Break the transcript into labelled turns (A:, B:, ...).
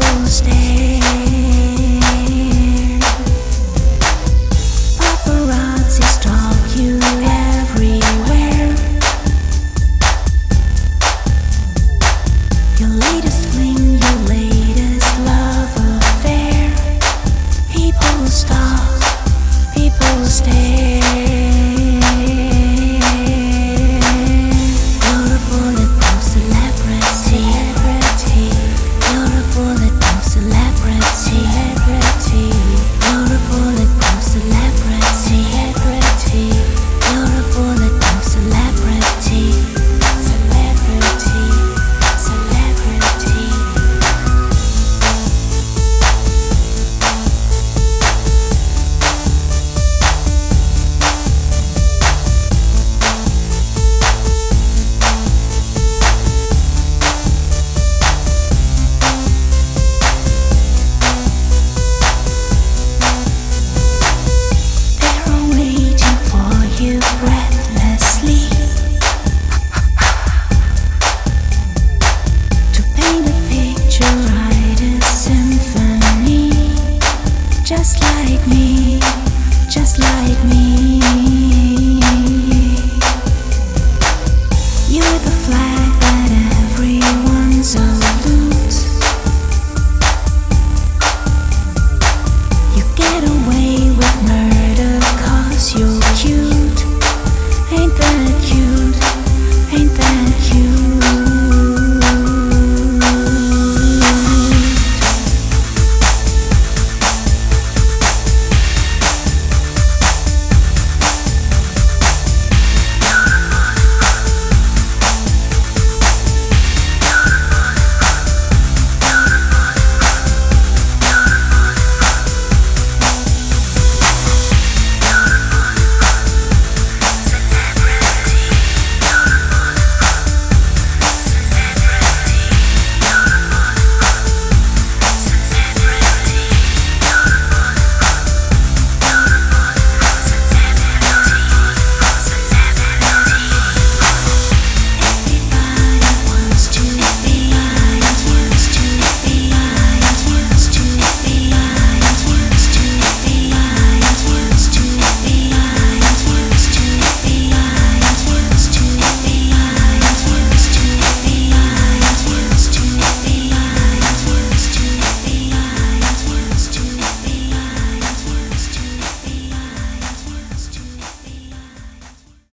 A: people stay. like me, just like me.